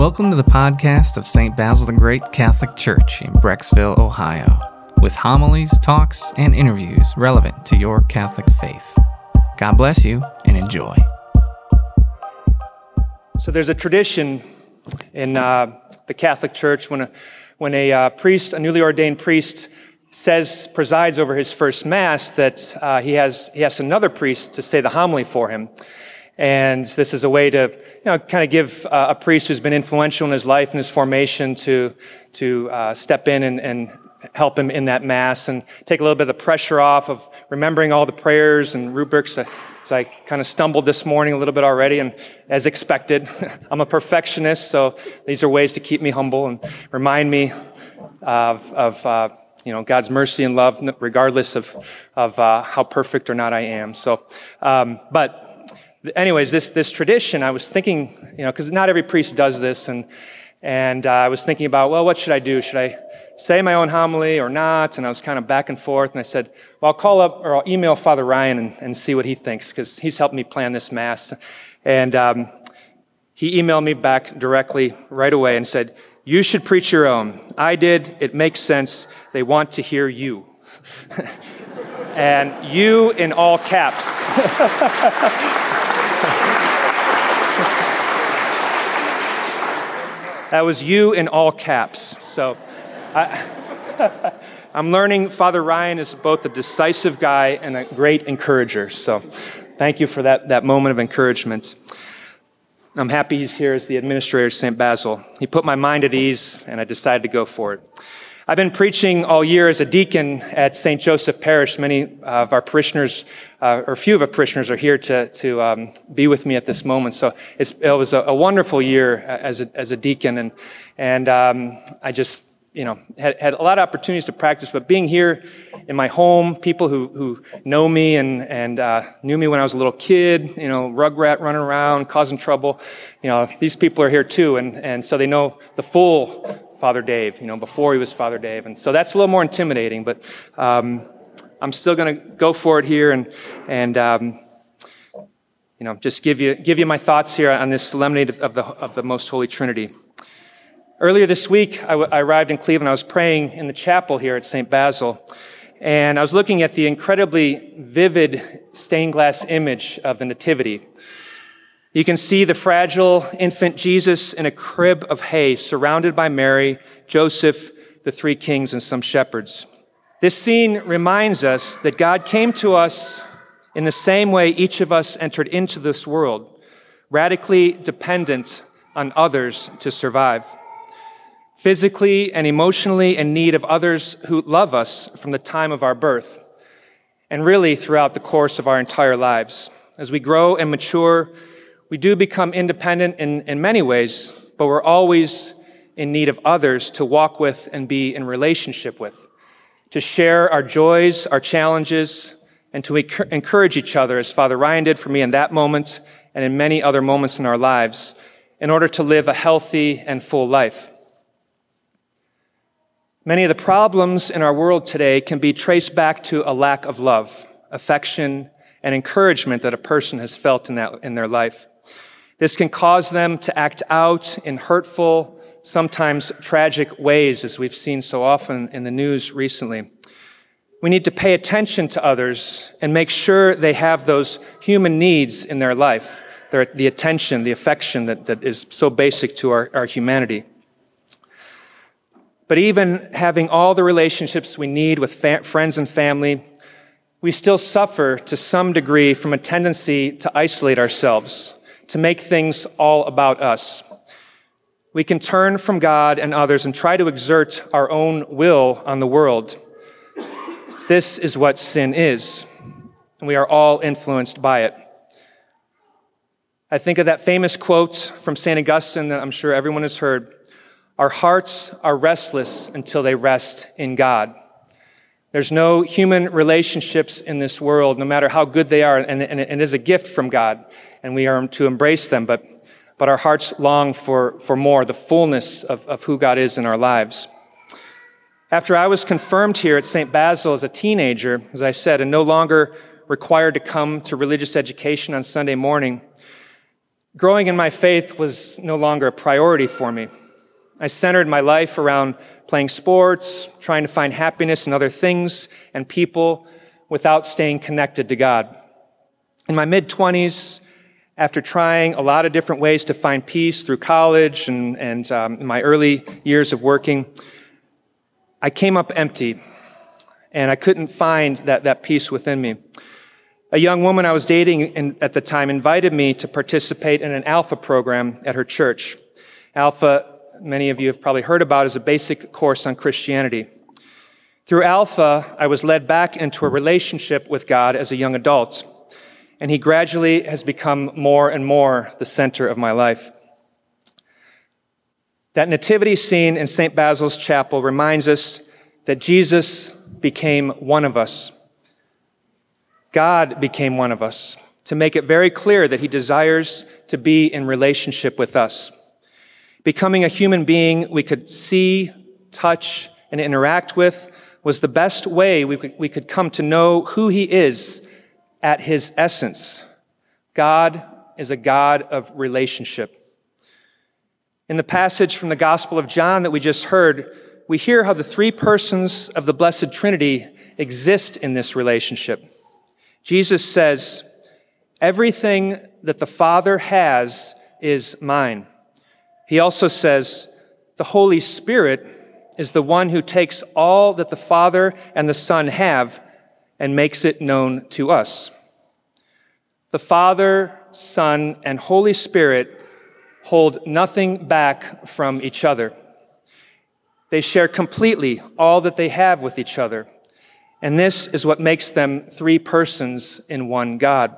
Welcome to the podcast of St. Basil the Great Catholic Church in Brecksville, Ohio, with homilies, talks, and interviews relevant to your Catholic faith. God bless you and enjoy. So, there's a tradition in uh, the Catholic Church when a, when a uh, priest, a newly ordained priest, says, presides over his first Mass, that uh, he, has, he asks another priest to say the homily for him. And this is a way to, you know, kind of give uh, a priest who's been influential in his life and his formation to, to uh, step in and, and help him in that Mass and take a little bit of the pressure off of remembering all the prayers and rubrics. So I kind of stumbled this morning a little bit already, and as expected, I'm a perfectionist, so these are ways to keep me humble and remind me of, of uh, you know, God's mercy and love, regardless of, of uh, how perfect or not I am. So, um, but anyways, this, this tradition, I was thinking, you know, because not every priest does this, and, and uh, I was thinking about, well, what should I do? Should I say my own homily or not? And I was kind of back and forth, and I said, well, I'll call up or I'll email Father Ryan and, and see what he thinks, because he's helped me plan this Mass. And um, he emailed me back directly right away and said, you should preach your own. I did. It makes sense. They want to hear you. and you in all caps. That was you in all caps. So I, am learning Father Ryan is both a decisive guy and a great encourager. So thank you for that, that moment of encouragement. I'm happy he's here as the administrator of St. Basil. He put my mind at ease, and I decided to go for it. I've been preaching all year as a deacon at St. Joseph Parish. Many of our parishioners, uh, or a few of our parishioners, are here to, to um, be with me at this moment. So it was a, a, wonderful year as a, as a deacon, and, and um, I just you know, had, had a lot of opportunities to practice, but being here in my home, people who, who know me and, and uh, knew me when I was a little kid, you know, rugrat running around, causing trouble, you know, these people are here too, and, and so they know the full Father Dave, you know, before he was Father Dave. And so that's a little more intimidating, but um, I'm still going to go for it here and, and um, you know, just give you, give you my thoughts here on this solemnity of the, of the Most Holy Trinity. Earlier this week, I, w- I arrived in Cleveland. I was praying in the chapel here at St. Basil, and I was looking at the incredibly vivid stained glass image of the Nativity. You can see the fragile infant Jesus in a crib of hay surrounded by Mary, Joseph, the three kings, and some shepherds. This scene reminds us that God came to us in the same way each of us entered into this world, radically dependent on others to survive. Physically and emotionally in need of others who love us from the time of our birth, and really throughout the course of our entire lives. As we grow and mature, we do become independent in, in many ways, but we're always in need of others to walk with and be in relationship with, to share our joys, our challenges, and to encourage each other, as Father Ryan did for me in that moment and in many other moments in our lives, in order to live a healthy and full life. Many of the problems in our world today can be traced back to a lack of love, affection, and encouragement that a person has felt in, that, in their life. This can cause them to act out in hurtful, sometimes tragic ways, as we've seen so often in the news recently. We need to pay attention to others and make sure they have those human needs in their life, their, the attention, the affection that, that is so basic to our, our humanity. But even having all the relationships we need with fa- friends and family, we still suffer to some degree from a tendency to isolate ourselves to make things all about us. We can turn from God and others and try to exert our own will on the world. This is what sin is, and we are all influenced by it. I think of that famous quote from St. Augustine that I'm sure everyone has heard Our hearts are restless until they rest in God. There's no human relationships in this world, no matter how good they are, and, and it is a gift from God, and we are to embrace them, but, but our hearts long for, for more, the fullness of, of who God is in our lives. After I was confirmed here at St. Basil as a teenager, as I said, and no longer required to come to religious education on Sunday morning, Growing in my faith was no longer a priority for me. I centered my life around playing sports, trying to find happiness in other things and people without staying connected to God. In my mid 20s, after trying a lot of different ways to find peace through college and, and um, my early years of working, I came up empty and I couldn't find that, that peace within me. A young woman I was dating in, at the time invited me to participate in an Alpha program at her church. Alpha, many of you have probably heard about, is a basic course on Christianity. Through Alpha, I was led back into a relationship with God as a young adult and he gradually has become more and more the center of my life. That nativity scene in St. Basil's Chapel reminds us that Jesus became one of us. God became one of us to make it very clear that he desires to be in relationship with us. Becoming a human being we could see, touch, and interact with was the best way we could, we could come to know who he is at his essence. God is a God of relationship. In the passage from the Gospel of John that we just heard, we hear how the three persons of the Blessed Trinity exist in this relationship. Jesus says, Everything that the Father has is mine. He also says, The Holy Spirit is the one who takes all that the Father and the Son have and makes it known to us. The Father, Son, and Holy Spirit hold nothing back from each other. They share completely all that they have with each other. And this is what makes them three persons in one God.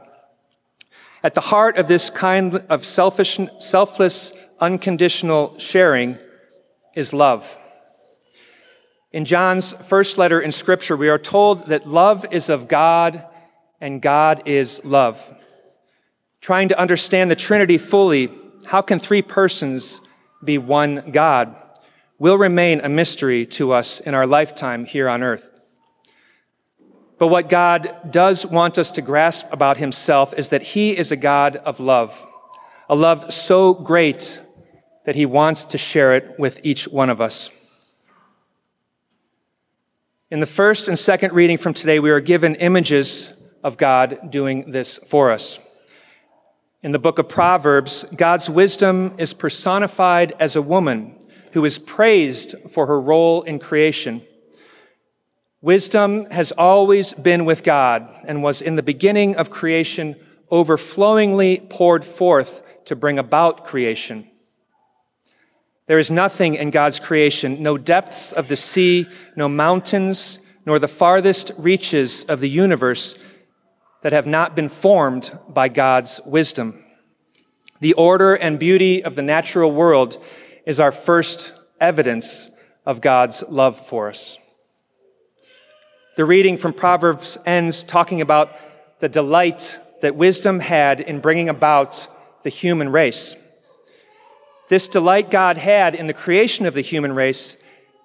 At the heart of this kind of selfish, selfless, unconditional sharing is love. In John's first letter in Scripture, we are told that love is of God and God is love. Trying to understand the Trinity fully, how can three persons be one God, will remain a mystery to us in our lifetime here on earth. But what God does want us to grasp about Himself is that He is a God of love, a love so great that He wants to share it with each one of us. In the first and second reading from today, we are given images of God doing this for us. In the book of Proverbs, God's wisdom is personified as a woman who is praised for her role in creation. Wisdom has always been with God and was in the beginning of creation overflowingly poured forth to bring about creation. There is nothing in God's creation, no depths of the sea, no mountains, nor the farthest reaches of the universe that have not been formed by God's wisdom. The order and beauty of the natural world is our first evidence of God's love for us. The reading from Proverbs ends talking about the delight that wisdom had in bringing about the human race. This delight God had in the creation of the human race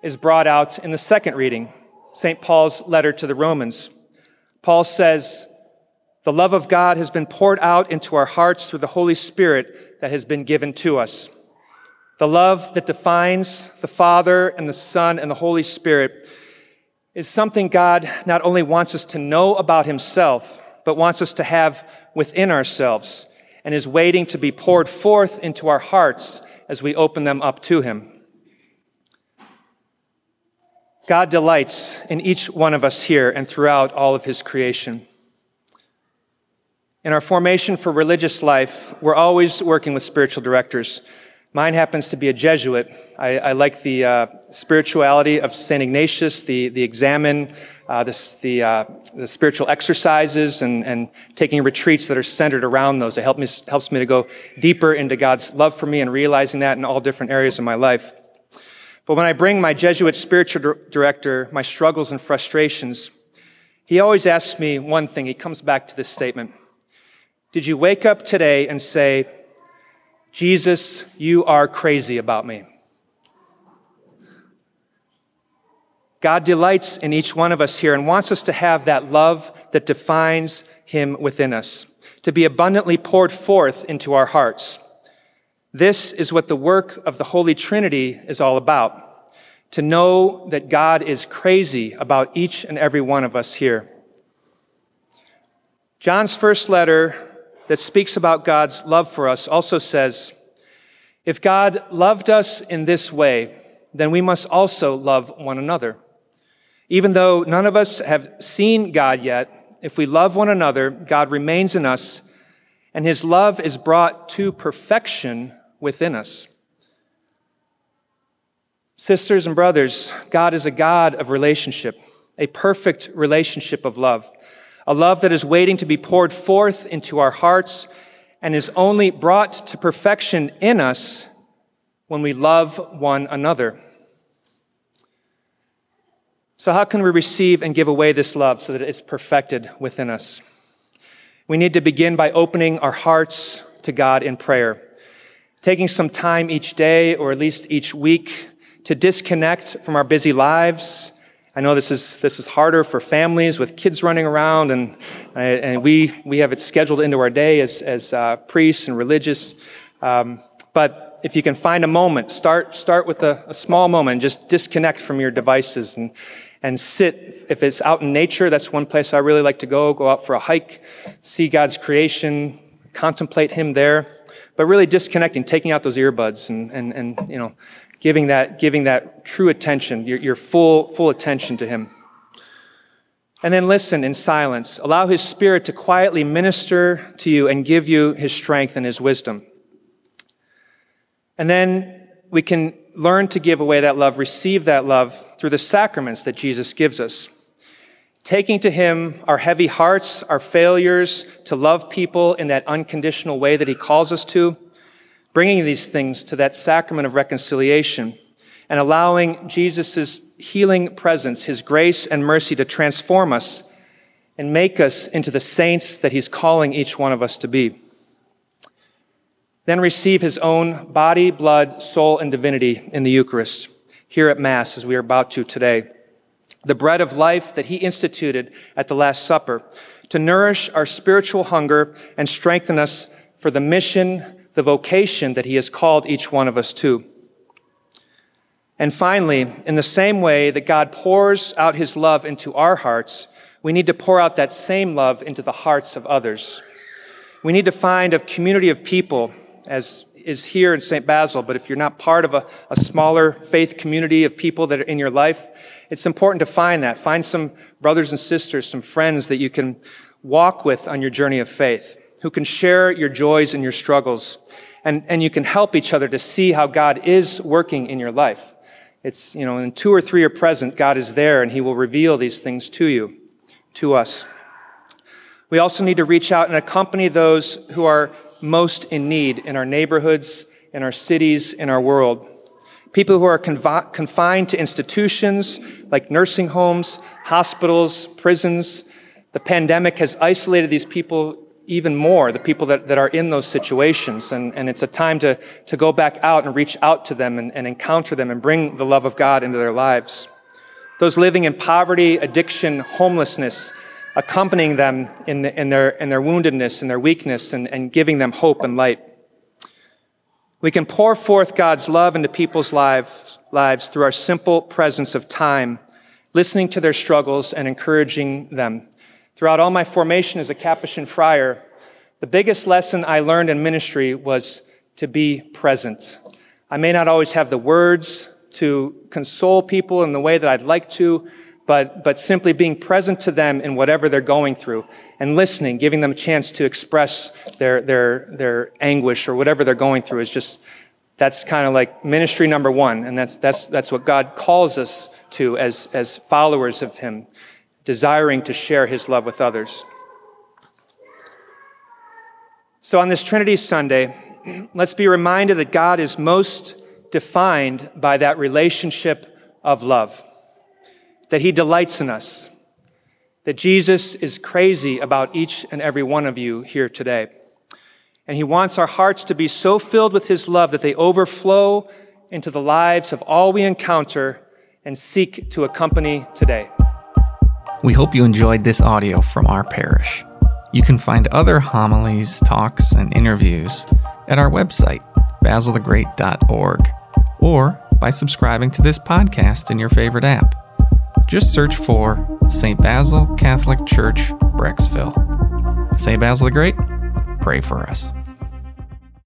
is brought out in the second reading, St. Paul's letter to the Romans. Paul says, The love of God has been poured out into our hearts through the Holy Spirit that has been given to us. The love that defines the Father and the Son and the Holy Spirit is something God not only wants us to know about Himself, but wants us to have within ourselves and is waiting to be poured forth into our hearts as we open them up to Him. God delights in each one of us here and throughout all of His creation. In our formation for religious life, we're always working with spiritual directors. Mine happens to be a Jesuit. I, I like the uh, spirituality of St. Ignatius, the, the examen, uh, this, the, uh, the spiritual exercises, and, and taking retreats that are centered around those. It help me, helps me to go deeper into God's love for me and realizing that in all different areas of my life. But when I bring my Jesuit spiritual director my struggles and frustrations, he always asks me one thing. He comes back to this statement Did you wake up today and say, Jesus, you are crazy about me. God delights in each one of us here and wants us to have that love that defines Him within us. to be abundantly poured forth into our hearts. This is what the work of the Holy Trinity is all about to know that God is crazy about each and every one of us here. John's first letter that speaks about God's love for us also says, If God loved us in this way, then we must also love one another. Even though none of us have seen God yet, if we love one another, God remains in us, and his love is brought to perfection within us. Sisters and brothers, God is a God of relationship, a perfect relationship of love, a love that is waiting to be poured forth into our hearts and is only brought to perfection in us when we love one another. So, how can we receive and give away this love so that it's perfected within us? We need to begin by opening our hearts to God in prayer, taking some time each day or at least each week to disconnect from our busy lives. I know this is, this is harder for families with kids running around, and, and we, we have it scheduled into our day as, as uh, priests and religious. Um, but if you can find a moment, start, start with a, a small moment, just disconnect from your devices and, and sit. If it's out in nature, that's one place I really like to go. Go out for a hike, see God's creation, contemplate Him there. But really disconnecting, taking out those earbuds and, and, and you know, giving that, giving that true attention, your, your full, full attention to Him. And then listen in silence. Allow His Spirit to quietly minister to you and give you His strength and His wisdom. And then we can learn to give away that love, receive that love through the sacraments that Jesus gives us. Taking to Him our heavy hearts, our failures to love people in that unconditional way that He calls us to, bringing these things to that sacrament of reconciliation, and allowing Jesus' healing presence, His grace and mercy to transform us and make us into the saints that He's calling each one of us to be. Then receive His own body, blood, soul, and divinity in the Eucharist here at Mass as we are about to today. The bread of life that he instituted at the Last Supper to nourish our spiritual hunger and strengthen us for the mission, the vocation that he has called each one of us to. And finally, in the same way that God pours out his love into our hearts, we need to pour out that same love into the hearts of others. We need to find a community of people, as is here in St. Basil, but if you're not part of a, a smaller faith community of people that are in your life, it's important to find that. Find some brothers and sisters, some friends that you can walk with on your journey of faith, who can share your joys and your struggles. And, and you can help each other to see how God is working in your life. It's, you know, in two or three are present, God is there and He will reveal these things to you, to us. We also need to reach out and accompany those who are most in need in our neighborhoods, in our cities, in our world. People who are confi- confined to institutions like nursing homes, hospitals, prisons. The pandemic has isolated these people even more, the people that, that are in those situations. And, and it's a time to, to go back out and reach out to them and, and encounter them and bring the love of God into their lives. Those living in poverty, addiction, homelessness, accompanying them in, the, in, their, in their woundedness and their weakness and, and giving them hope and light. We can pour forth God's love into people's lives, lives through our simple presence of time, listening to their struggles and encouraging them. Throughout all my formation as a Capuchin friar, the biggest lesson I learned in ministry was to be present. I may not always have the words to console people in the way that I'd like to, but, but simply being present to them in whatever they're going through and listening, giving them a chance to express their, their, their anguish or whatever they're going through is just, that's kind of like ministry number one. And that's, that's, that's what God calls us to as, as followers of Him, desiring to share His love with others. So on this Trinity Sunday, let's be reminded that God is most defined by that relationship of love that He delights in us, that Jesus is crazy about each and every one of you here today. And He wants our hearts to be so filled with His love that they overflow into the lives of all we encounter and seek to accompany today. We hope you enjoyed this audio from our parish. You can find other homilies, talks, and interviews at our website, basilthegreat.org, or by subscribing to this podcast in your favorite app. Just search for St. Basil Catholic Church, Brecksville. St. Basil the Great, pray for us.